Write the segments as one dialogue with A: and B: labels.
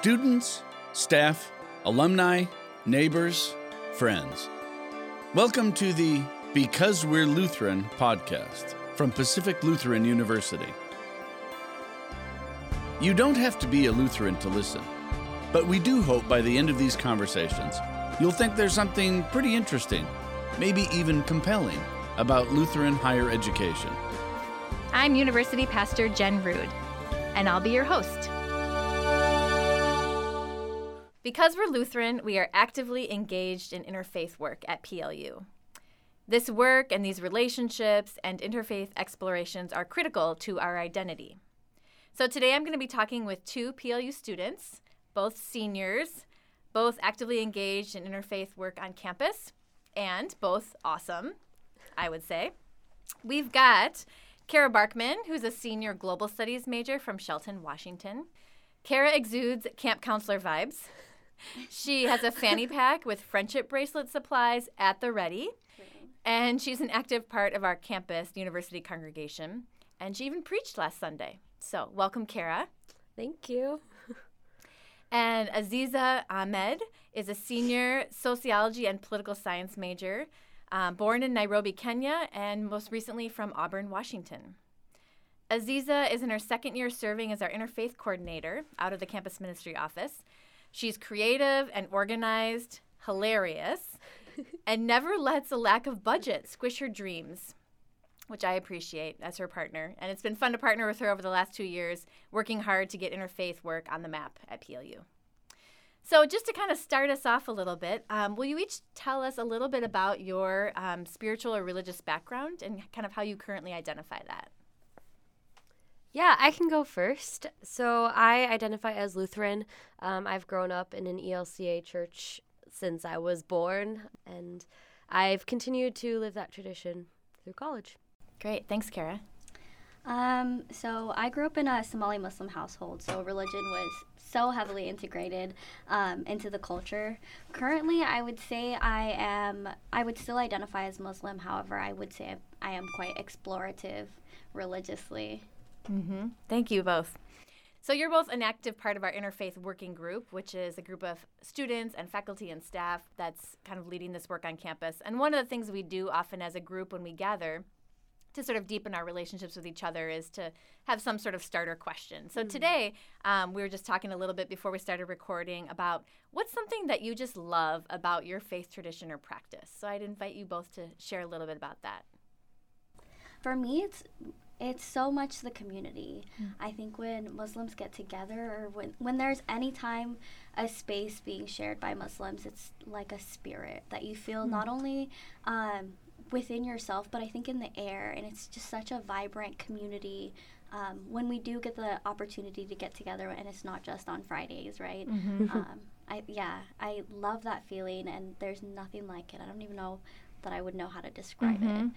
A: Students, staff, alumni, neighbors, friends. Welcome to the Because We're Lutheran podcast from Pacific Lutheran University. You don't have to be a Lutheran to listen, but we do hope by the end of these conversations, you'll think there's something pretty interesting, maybe even compelling, about Lutheran higher education.
B: I'm University Pastor Jen Rude, and I'll be your host. Because we're Lutheran, we are actively engaged in interfaith work at PLU. This work and these relationships and interfaith explorations are critical to our identity. So today I'm going to be talking with two PLU students, both seniors, both actively engaged in interfaith work on campus, and both awesome, I would say. We've got Kara Barkman, who's a senior global studies major from Shelton, Washington. Kara exudes camp counselor vibes. She has a fanny pack with friendship bracelet supplies at the ready. And she's an active part of our campus university congregation. And she even preached last Sunday. So, welcome, Kara.
C: Thank you.
B: And Aziza Ahmed is a senior sociology and political science major um, born in Nairobi, Kenya, and most recently from Auburn, Washington. Aziza is in her second year serving as our interfaith coordinator out of the campus ministry office. She's creative and organized, hilarious, and never lets a lack of budget squish her dreams, which I appreciate as her partner. And it's been fun to partner with her over the last two years, working hard to get interfaith work on the map at PLU. So, just to kind of start us off a little bit, um, will you each tell us a little bit about your um, spiritual or religious background and kind of how you currently identify that?
C: Yeah, I can go first. So I identify as Lutheran. Um, I've grown up in an ELCA church since I was born, and I've continued to live that tradition through college.
B: Great. Thanks, Kara.
D: Um, so I grew up in a Somali Muslim household, so religion was so heavily integrated um, into the culture. Currently, I would say I am, I would still identify as Muslim. However, I would say I am quite explorative religiously.
B: Mm-hmm. Thank you both. So, you're both an active part of our interfaith working group, which is a group of students and faculty and staff that's kind of leading this work on campus. And one of the things we do often as a group when we gather to sort of deepen our relationships with each other is to have some sort of starter question. So, mm-hmm. today um, we were just talking a little bit before we started recording about what's something that you just love about your faith tradition or practice. So, I'd invite you both to share a little bit about that.
D: For me, it's it's so much the community. Mm. I think when Muslims get together or when, when there's any time a space being shared by Muslims, it's like a spirit that you feel mm. not only um, within yourself, but I think in the air. And it's just such a vibrant community um, when we do get the opportunity to get together and it's not just on Fridays, right? Mm-hmm. um, I, yeah, I love that feeling and there's nothing like it. I don't even know that I would know how to describe mm-hmm. it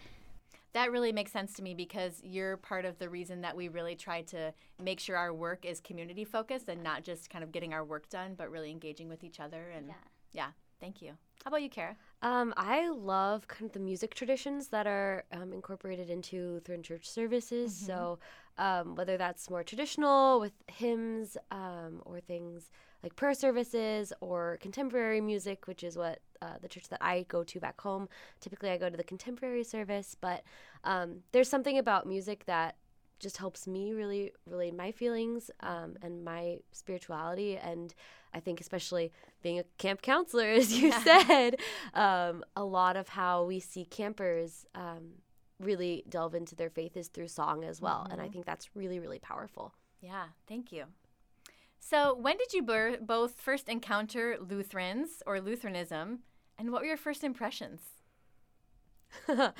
B: that really makes sense to me because you're part of the reason that we really try to make sure our work is community focused and not just kind of getting our work done, but really engaging with each other. And yeah, yeah thank you. How about you, Kara?
C: Um, I love kind of the music traditions that are um, incorporated into Lutheran church services. Mm-hmm. So um, whether that's more traditional with hymns um, or things like prayer services or contemporary music, which is what uh, the church that I go to back home. Typically, I go to the contemporary service, but um, there's something about music that just helps me really relate my feelings um, and my spirituality. And I think, especially being a camp counselor, as you yeah. said, um, a lot of how we see campers um, really delve into their faith is through song as well. Mm-hmm. And I mm-hmm. think that's really, really powerful.
B: Yeah, thank you. So, when did you ber- both first encounter Lutherans or Lutheranism, and what were your first impressions?
C: well,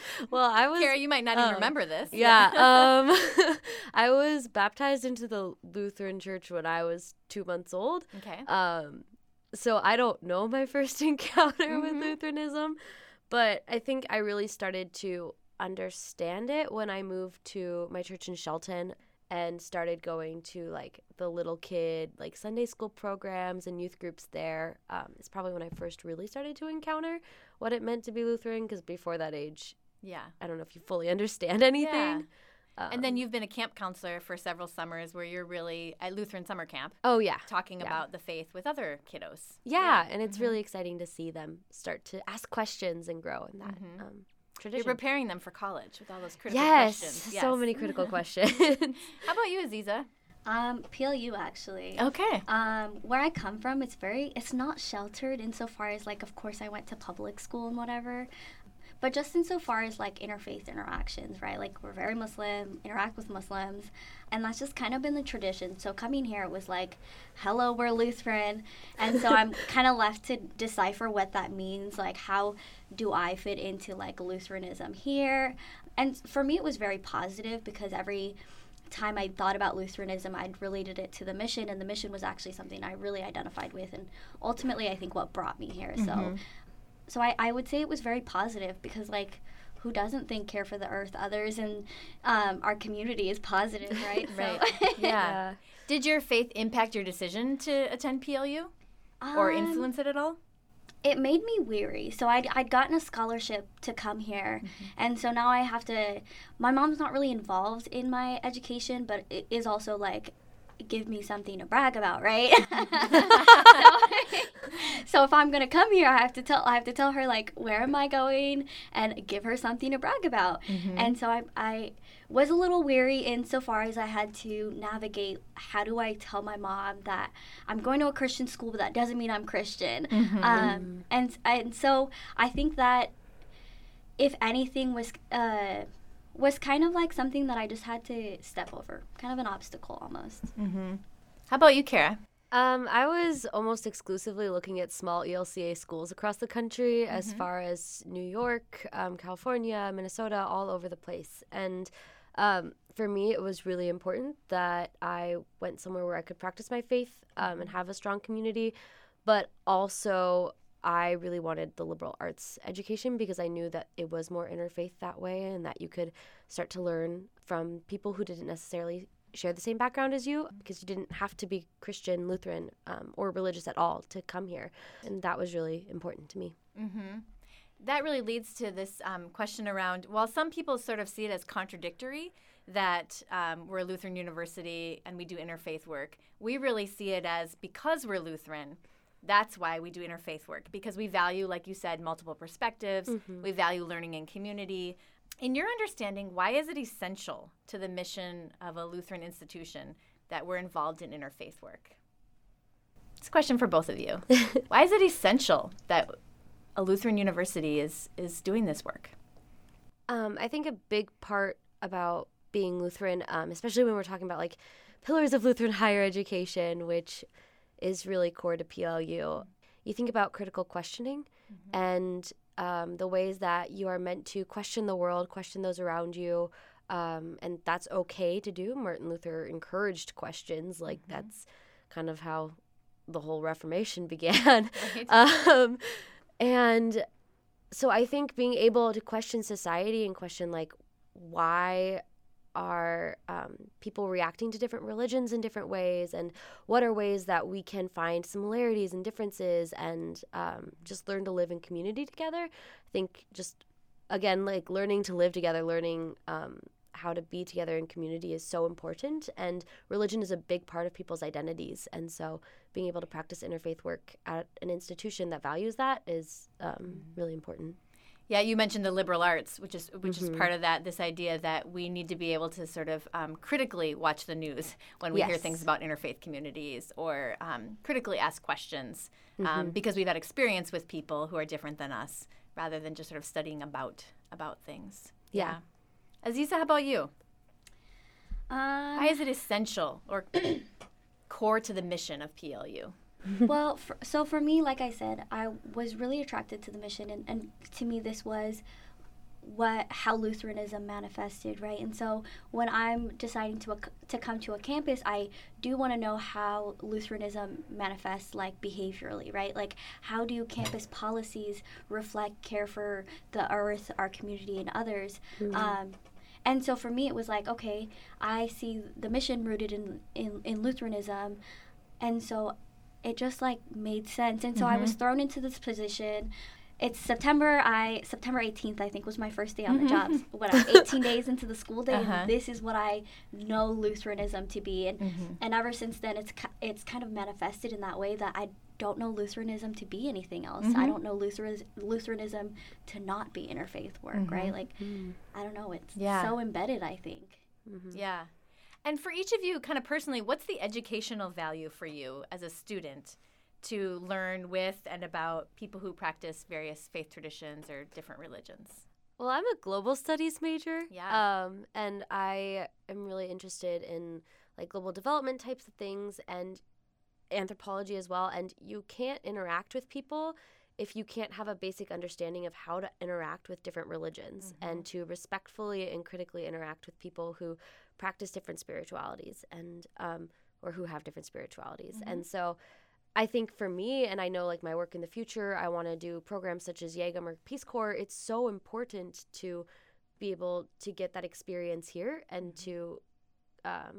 C: I was.
B: Kara, you might not um, even remember this.
C: Yeah. um, I was baptized into the Lutheran church when I was two months old.
B: Okay.
C: Um, so I don't know my first encounter mm-hmm. with Lutheranism, but I think I really started to understand it when I moved to my church in Shelton and started going to like the little kid like Sunday school programs and youth groups there. Um, it's probably when I first really started to encounter what it meant to be Lutheran because before that age,
B: yeah,
C: I don't know if you fully understand anything. Yeah.
B: and then you've been a camp counselor for several summers where you're really at Lutheran summer camp
C: oh yeah,
B: talking
C: Yeah.
B: about the faith with other kiddos.
C: yeah, and it's really exciting to see them start to ask questions and grow in that um,
B: You're preparing them for college with all those critical
C: yes,
B: questions. Yes, so
C: many critical questions.
B: How about you, Aziza?
D: Um, PLU actually.
B: Okay.
D: Um, where I come from, it's very, it's not sheltered insofar as like, of course, I went to public school and whatever, but just insofar as like interfaith interactions, right? Like we're very Muslim, interact with Muslims, and that's just kind of been the tradition. So coming here, it was like, hello, we're Lutheran, and so I'm kind of left to decipher what that means. Like, how do I fit into like Lutheranism here? And for me, it was very positive because every time I thought about Lutheranism, I'd related it to the mission, and the mission was actually something I really identified with, and ultimately, I think what brought me here. So, mm-hmm. So I, I would say it was very positive because like. Who doesn't think care for the earth, others, and um, our community is positive, right?
B: Right.
D: So,
B: Yeah. Did your faith impact your decision to attend PLU or
D: Um,
B: influence it at all?
D: it made me weary. So I'd, I'd gotten a scholarship to come here. And so now I have to, my mom's not really involved in my education, but it is also like, give me something to brag about, right? so, so if I'm gonna come here, I have to tell I have to tell her like where am I going and give her something to brag about. And so I, I was a little weary insofar as I had to navigate how do I tell my mom that I'm going to a Christian school, but that doesn't mean I'm Christian. Um, and and so I think that if anything was uh, was kind of like something that I just had to step over, kind of an obstacle almost.
B: How about you, Kara?
C: Um, I was almost exclusively looking at small ELCA schools across the country, as
B: Mm-hmm.
C: far as New York, um, California, Minnesota, all over the place. And um, for me, it was really important that I went somewhere where I could practice my faith um,
B: Mm-hmm.
C: and have a strong community. But also, I really wanted the liberal arts education because I knew that it was more interfaith that way and that you could start to learn from people who didn't necessarily share the same background as you because you didn't have to be Christian, Lutheran, um, or religious at all to come here. And that was really important to me.
B: That really leads to this um, question around while some people sort of see it as contradictory that um, we're a Lutheran university and we do interfaith work, we really see it as because we're Lutheran. That's why we do interfaith work because we value, like you said, multiple perspectives. We value learning in community. In your understanding, why is it essential to the mission of a Lutheran institution that we're involved in interfaith work? It's a question for both of you. why is it essential that a Lutheran university is is doing this work?
C: Um, I think a big part about being Lutheran, um, especially when we're talking about like pillars of Lutheran higher education, which is really core to PLU, you think about critical questioning and um, the ways that you are meant to question the world, question those around you. Um, and that's okay to do. Martin Luther encouraged questions. Like, that's kind of how the whole Reformation began. um, and so I think being able to question society and question like why are um, people reacting to different religions in different ways and what are ways that we can find similarities and differences and um, just learn to live in community together? I think just again like learning to live together learning um, how to be together in community is so important and religion is a big part of people's identities and so being able to practice interfaith work at an institution that values that is um, really important
B: Yeah, you mentioned the liberal arts, which is which is part of that. This idea that we need to be able to sort of um, critically watch the news when we hear things about interfaith communities, or um, critically ask questions um, because we've had experience with people who are different than us, rather than just sort of studying about about things.
C: Yeah.
B: Aziza, how about you?
D: Um,
B: Why is it essential or core to the mission of PLU?
D: well, for, so for me, like I said, I was really attracted to the mission, and, and to me, this was what how Lutheranism manifested, right? And so when I'm deciding to ac- to come to a campus, I do want to know how Lutheranism manifests, like behaviorally, right? Like how do campus policies reflect care for the earth, our community, and others? Um, and so for me, it was like, okay, I see the mission rooted in in, in Lutheranism, and so it just like made sense and so i was mm-hmm. thrown into this position it's September. I September 18th, I think, was my first day on the mm-hmm. job. Whatever, 18 days into the school day,
B: Uh-huh.
D: this is what I know Lutheranism to be, and mm-hmm. and ever since then, it's it's kind of manifested in that way that I don't know Lutheranism to be anything else. I don't know Lutheranism, Lutheranism to not be interfaith work, right? Like, mm. I don't know. It's
B: Yeah.
D: so embedded. I think.
B: Yeah. And for each of you, kind of personally, what's the educational value for you as a student to learn with and about people who practice various faith traditions or different religions?
C: Well, I'm a global studies major.
B: Yeah.
C: Um, and I am really interested in like global development types of things and anthropology as well. And you can't interact with people if you can't have a basic understanding of how to interact with different religions and to respectfully and critically interact with people who practice different spiritualities and um, or who have different spiritualities. And so I think for me, and I know like my work in the future, I want to do programs such as YAGM or Peace Corps. It's so important to be able to get that experience here and to, um,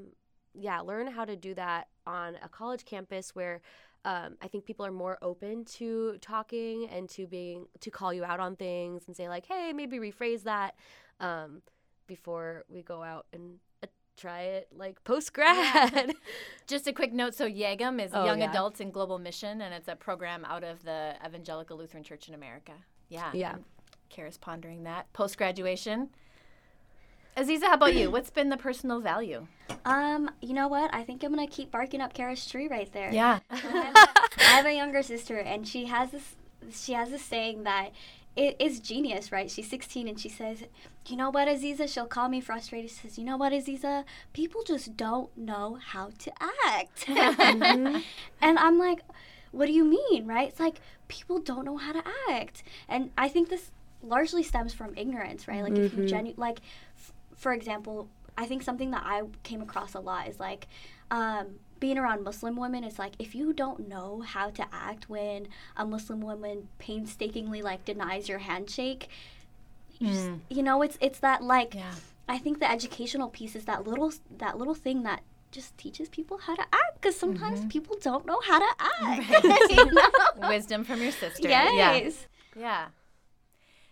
C: yeah, learn how to do that on a college campus where um, I think people are more open to talking and to being to call you out on things and say like, hey, maybe rephrase that um, before we go out and try it like post grad.
B: Just a quick note so YAGM is
C: Oh,
B: Young
C: yeah.
B: Adults in Global Mission, and it's a program out of the Evangelical Lutheran Church in America. Yeah.
C: Yeah.
B: and Kara's pondering that. Post graduation. Aziza, how about you? What's been the personal value?
D: Um, you know what? I think I'm gonna keep barking up Kara's tree right there.
B: Yeah.
D: I have, a, I have a younger sister, and she has this. She has this saying that it is genius, right? She's 16, and she says, "You know what, Aziza?" She'll call me frustrated. She says, "You know what, Aziza? People just don't know how to act." and I'm like, "What do you mean, right?" It's like people don't know how to act, and I think this largely stems from ignorance, right? Like if you genu- like, f- for example, I think something that I came across a lot is like um, being around Muslim women. It's like if you don't know how to act when a Muslim woman painstakingly like denies your handshake, you, just, hmm. you know, it's it's that like
B: Yeah.
D: I think the educational piece is that little that little thing that just teaches people how to act because sometimes mm-hmm. people don't know how to act. you know?
B: Wisdom from your sister.
D: Yes.
B: Yeah. Yeah.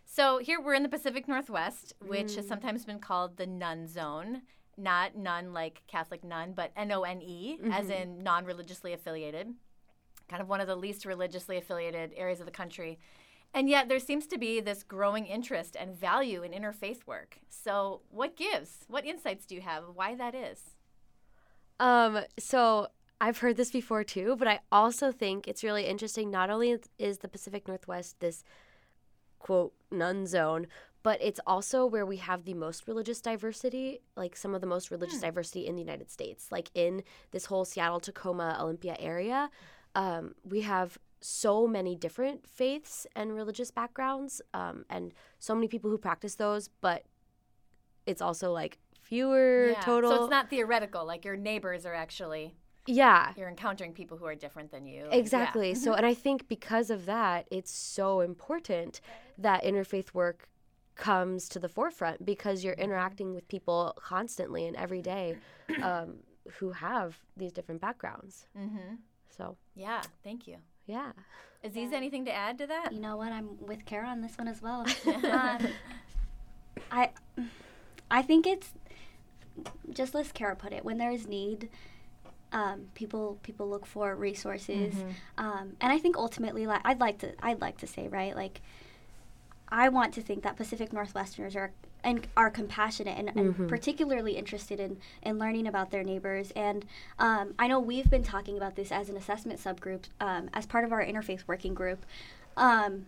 B: So here we're in the Pacific Northwest, which has mm. sometimes been called the none zone. Not nun like Catholic nun, but N O N E, as in non religiously affiliated. Kind of one of the least religiously affiliated areas of the country. And yet there seems to be this growing interest and value in interfaith work. So, what gives? What insights do you have of why that is?
C: Um, so I've heard this before too, but I also think it's really interesting. Not only is the Pacific Northwest this quote none zone, but it's also where we have the most religious diversity, like some of the most religious diversity in the United States. Like in this whole Seattle, Tacoma, Olympia area, um, we have so many different faiths and religious backgrounds, um, and so many people who practice those, but it's also like fewer total.
B: So it's not theoretical, like your neighbors are actually,
C: yeah,
B: you're encountering people who are different than you. and- yeah.
C: Exactly. So, and I think because of that, it's so important that interfaith work comes to the forefront because you're interacting with people constantly and every day um, who have these different backgrounds.
B: Mm-hmm.
C: So,
B: Yeah, thank you.
C: yeah.
B: is Aziz, anything to add to that?
D: You know what? I'm with Kara on this one as well. um, I, I think it's just as Kara put it. When there is need, um, people people look for resources, um, and I think ultimately, like I'd like to I'd like to say right, like I want to think that Pacific Northwesterners are and are compassionate and, and particularly interested in, in learning about their neighbors. And um, I know we've been talking about this as an assessment subgroup um, as part of our interfaith working group. Um,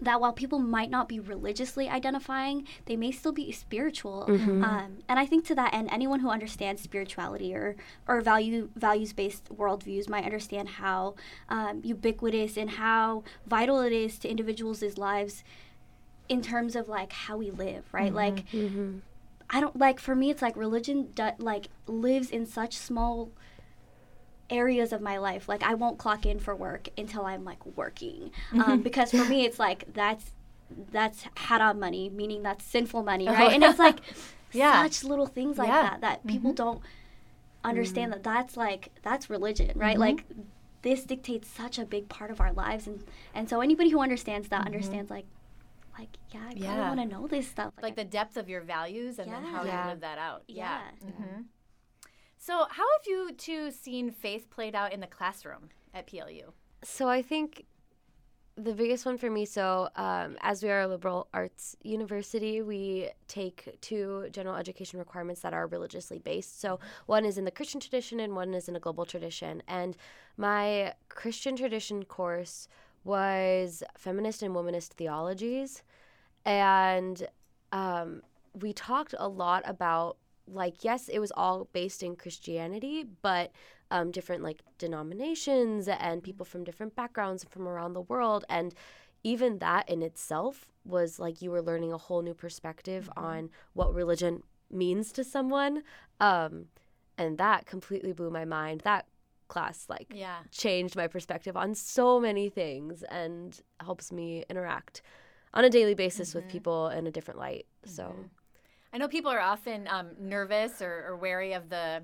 D: that while people might not be religiously identifying, they may still be spiritual. Um, and I think to that end, anyone who understands spirituality or, or value values based worldviews might understand how um, ubiquitous and how vital it is to individuals' lives in terms of like how we live, right? Mm-hmm, like mm-hmm. I don't like for me it's like religion do, like lives in such small areas of my life. Like I won't clock in for work until I'm like working. Um, mm-hmm. because for me it's like that's that's haram money, meaning that's sinful money, right? Oh. and it's like
B: Yeah.
D: such little things like
B: Yeah.
D: that that people don't understand that that's like that's religion, right? Like this dictates such a big part of our lives and and so anybody who understands that understands like like yeah i really
B: Yeah.
D: want to know this stuff
B: like the depth of your values and then how
C: Yeah.
B: you live that out. Yeah.
D: Yeah.
B: hmm So, how have you two seen faith played out in the classroom at PLU?
C: So I think the biggest one for me. So um, as we are a liberal arts university, we take two general education requirements that are religiously based. So one is in the Christian tradition and one is in a global tradition. And my Christian tradition course was feminist and womanist theologies, and um, we talked a lot about like yes, it was all based in Christianity, but um, different like denominations and people from different backgrounds from around the world. And even that in itself was like you were learning a whole new perspective on what religion means to someone. Um, and that completely blew my mind. That class like
B: Yeah.
C: changed my perspective on so many things and helps me interact on a daily basis with people in a different light so.
B: I know people are often um, nervous or, or wary of the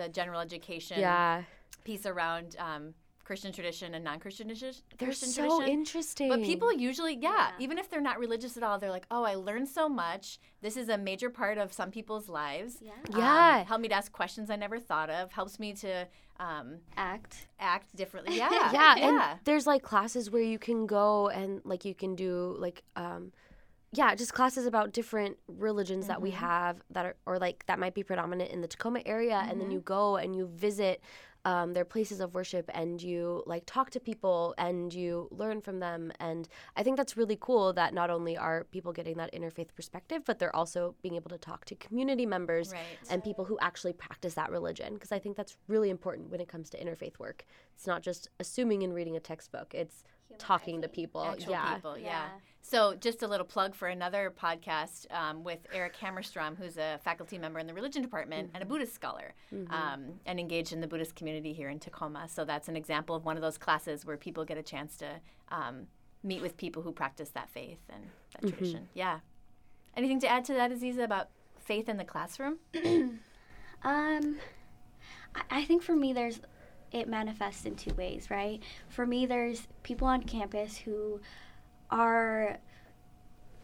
B: the general education
C: yeah.
B: piece around um, Christian tradition and non-Christian tradi-
C: they're
B: Christian
C: so
B: tradition.
C: interesting
B: But people usually, yeah,
D: Yeah.
B: even if they're not religious at all, they're like, "Oh, I learned so much. This is a major part of some people's lives.
D: yeah
B: Um,
C: Yeah.
B: help me to ask questions I never thought of. Helps me to um,
D: act
B: act differently. Yeah,
C: yeah,
B: yeah.
C: and there's like classes where you can go and like you can do like um yeah just classes about different religions that we have that are or like that might be predominant in the tacoma area and then you go and you visit um, their places of worship and you like talk to people and you learn from them. And i think that's really cool that not only are people getting that interfaith perspective but they're also being able to talk to community members
B: Right.
C: and people who actually practice that religion. Because i think that's really important when it comes to interfaith work. It's not just assuming and reading a textbook. It's talking to people
B: Actual
C: yeah
B: people, yeah.
D: Yeah.
B: So, just a little plug for another podcast um, with Eric Hammerstrom, who's a faculty member in the religion department and a Buddhist scholar, um, and engaged in the Buddhist community here in Tacoma. So, that's an example of one of those classes where people get a chance to um, meet with people who practice that faith and that tradition. Yeah. Anything to add to that, Aziza, about faith in the classroom?
D: Um, I, I think for me, there's it manifests in two ways, right? For me, there's people on campus who are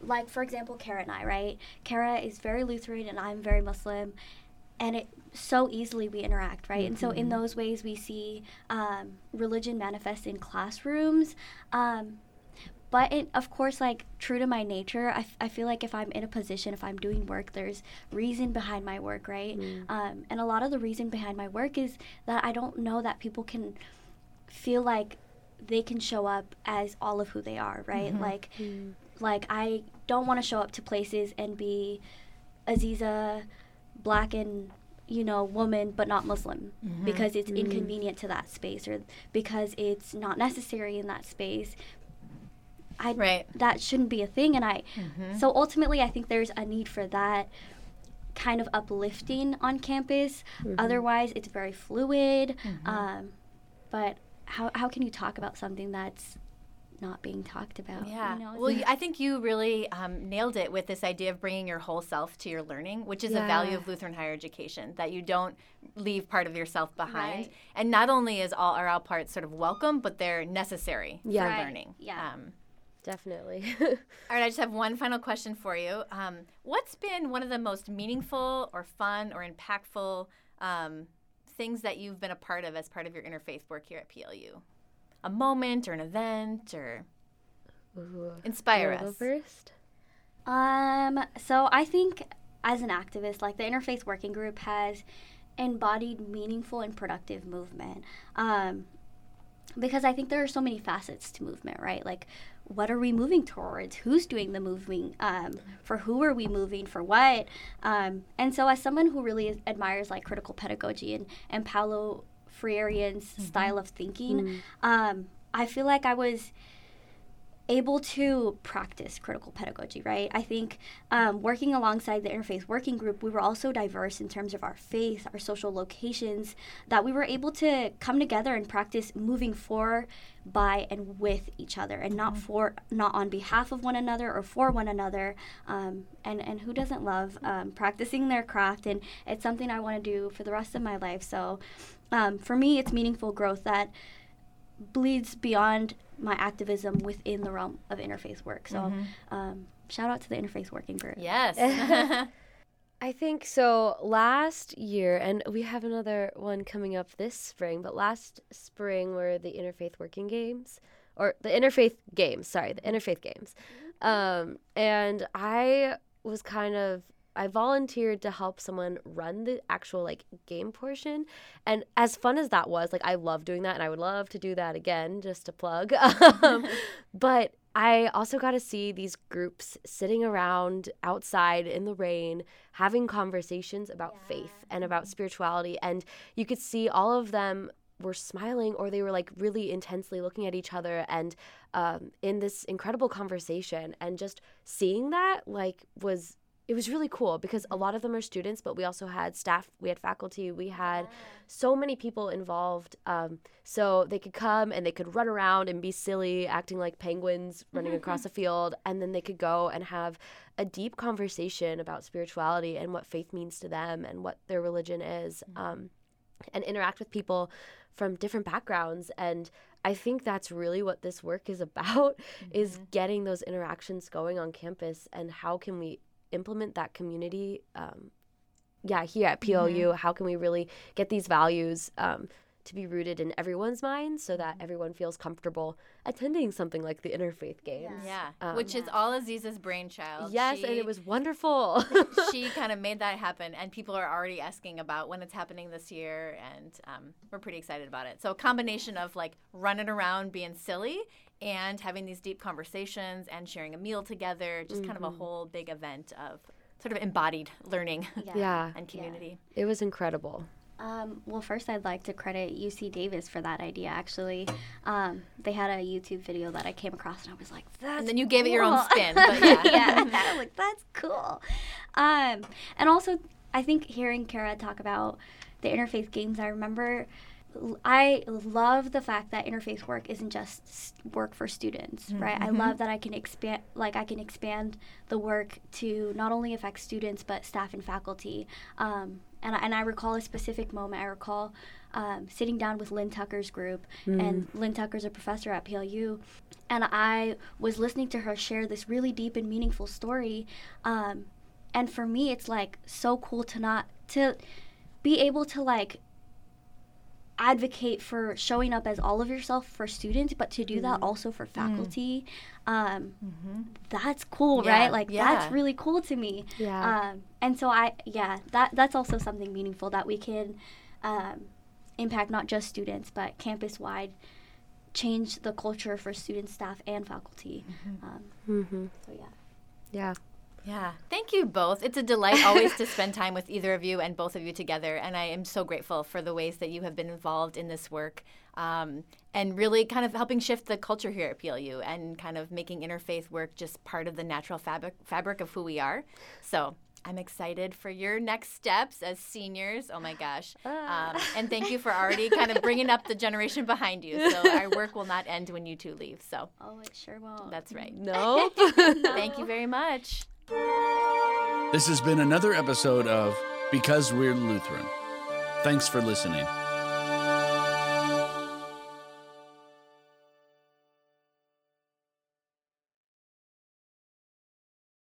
D: like, for example, Kara and I, right? Kara is very Lutheran and I'm very Muslim, and it so easily we interact, right? And so in those ways, we see um, religion manifest in classrooms. Um, but it, of course, like true to my nature, I, f- I feel like if I'm in a position, if I'm doing work, there's reason behind my work, right? Mm. Um, and a lot of the reason behind my work is that I don't know that people can feel like they can show up as all of who they are, right? Mm-hmm. Like, mm. like I don't want to show up to places and be Aziza, black and you know woman but not Muslim mm-hmm. because it's mm. inconvenient to that space or because it's not necessary in that space. I
B: Right.
D: that shouldn't be a thing and I so ultimately I think there's a need for that kind of uplifting on campus. Otherwise it's very fluid. Um, but how how can you talk about something that's not being talked about?
B: Yeah.
D: You know,
B: well, I think you really um, nailed it with this idea of bringing your whole self to your learning, which is a value of Lutheran higher education, that you don't leave part of yourself behind.
D: Right.
B: And not only is all are all parts sort of welcome, but they're necessary
C: Yeah.
B: for
D: Right.
B: learning.
D: Yeah.
B: Um,
C: definitely
B: all right, I just have one final question for you. Um, what's been one of the most meaningful or fun or impactful um, things that you've been a part of as part of your interfaith work here at PLU? A moment or an event or
C: Ooh.
B: inspire us.
C: first
D: Um, so I think as an activist, like the Interfaith Working Group has embodied meaningful and productive movement. Um, because I think there are so many facets to movement, right? Like, what are we moving towards? Who's doing the moving? Um, for who are we moving? For what? Um, and so, as someone who really admires like critical pedagogy and, and Paulo Freire's style of thinking, um, I feel like I was able to practice critical pedagogy, right? I think um, working alongside the Interfaith Working Group, we were also diverse in terms of our faith, our social locations, that we were able to come together and practice moving for, by, and with each other, and not for, not on behalf of one another or for one another. Um, and and who doesn't love um, practicing their craft? And it's something I want to do for the rest of my life. So, um, for me, it's meaningful growth that bleeds beyond my activism within the realm of interfaith work. So, um, shout out to the interfaith working group.
B: Yes.
C: I think so. Last year, and we have another one coming up this spring, but last spring were the Interfaith Working Games, or the Interfaith Games, sorry, the Interfaith Games. Um, and I was kind of, I volunteered to help someone run the actual like game portion. And as fun as that was, like I love doing that and I would love to do that again, just to plug. um, but I also got to see these groups sitting around outside in the rain, having conversations about faith and about spirituality. And you could see all of them were smiling or they were like really intensely looking at each other and um, in this incredible conversation. And just seeing that, like, was. It was really cool because a lot of them are students, but we also had staff, we had faculty, we had so many people involved. Um, so they could come and they could run around and be silly, acting like penguins running across a field. And then they could go and have a deep conversation about spirituality and what faith means to them and what their religion is, um, and interact with people from different backgrounds. And I think that's really what this work is about is getting those interactions going on campus and how can we implement that community um, yeah, here at PLU, how can we really get these values um, to be rooted in everyone's mind so that everyone feels comfortable attending something like the Interfaith Games?
B: yeah.
C: Um,
B: Which is all Aziza's brainchild.
C: Yes, and it was wonderful.
B: she kind of made that happen, and people are already asking about when it's happening this year, and um, we're pretty excited about it. So, a combination of like running around being silly and having these deep conversations and sharing a meal together, just kind of a whole big event of sort of embodied learning
C: yeah,
B: and community.
C: it was incredible.
D: Um, well, first, I'd like to credit UC Davis for that idea. Actually, um, they had a YouTube video that I came across, and I was like, "That's."
B: And then you gave it your own
D: cool."
B: spin, but yeah.
D: yeah, I was like, "That's cool." Um, and also, I think hearing Kara talk about the interfaith games, I remember. I love the fact that interfaith work isn't just work for students, right? I love that I can expand, like I can expand the work to not only affect students but staff and faculty. Um, and I, and I recall a specific moment. I recall um, sitting down with Lynn Tucker's group, and Lynn Tucker's a professor at PLU, and I was listening to her share this really deep and meaningful story. Um, and for me, it's like so cool to not to be able to like advocate for showing up as all of yourself for students, but to do that also for faculty. Um, That's cool,
B: Yeah,
D: right? Like
B: yeah.
D: that's really cool to me.
C: Yeah.
D: Um, and so I, yeah, that that's also something meaningful that we can um, impact not just students but campus wide, change the culture for students, staff, and faculty. Um,
C: Mm-hmm.
D: so yeah.
C: Yeah.
B: Yeah. Thank you both. It's a delight always to spend time with either of you and both of you together. And I am so grateful for the ways that you have been involved in this work um, and really kind of helping shift the culture here at PLU and kind of making interfaith work just part of the natural fabric, fabric of who we are. So I'm excited for your next steps as seniors. Oh my gosh. Um, and thank you for already kind of bringing up the generation behind you. So our work will not end when you two leave. So
D: Oh, it sure won't.
B: that's right.
C: Nope.
B: Thank you very much.
A: This has been another episode of Because We're Lutheran. Thanks for listening.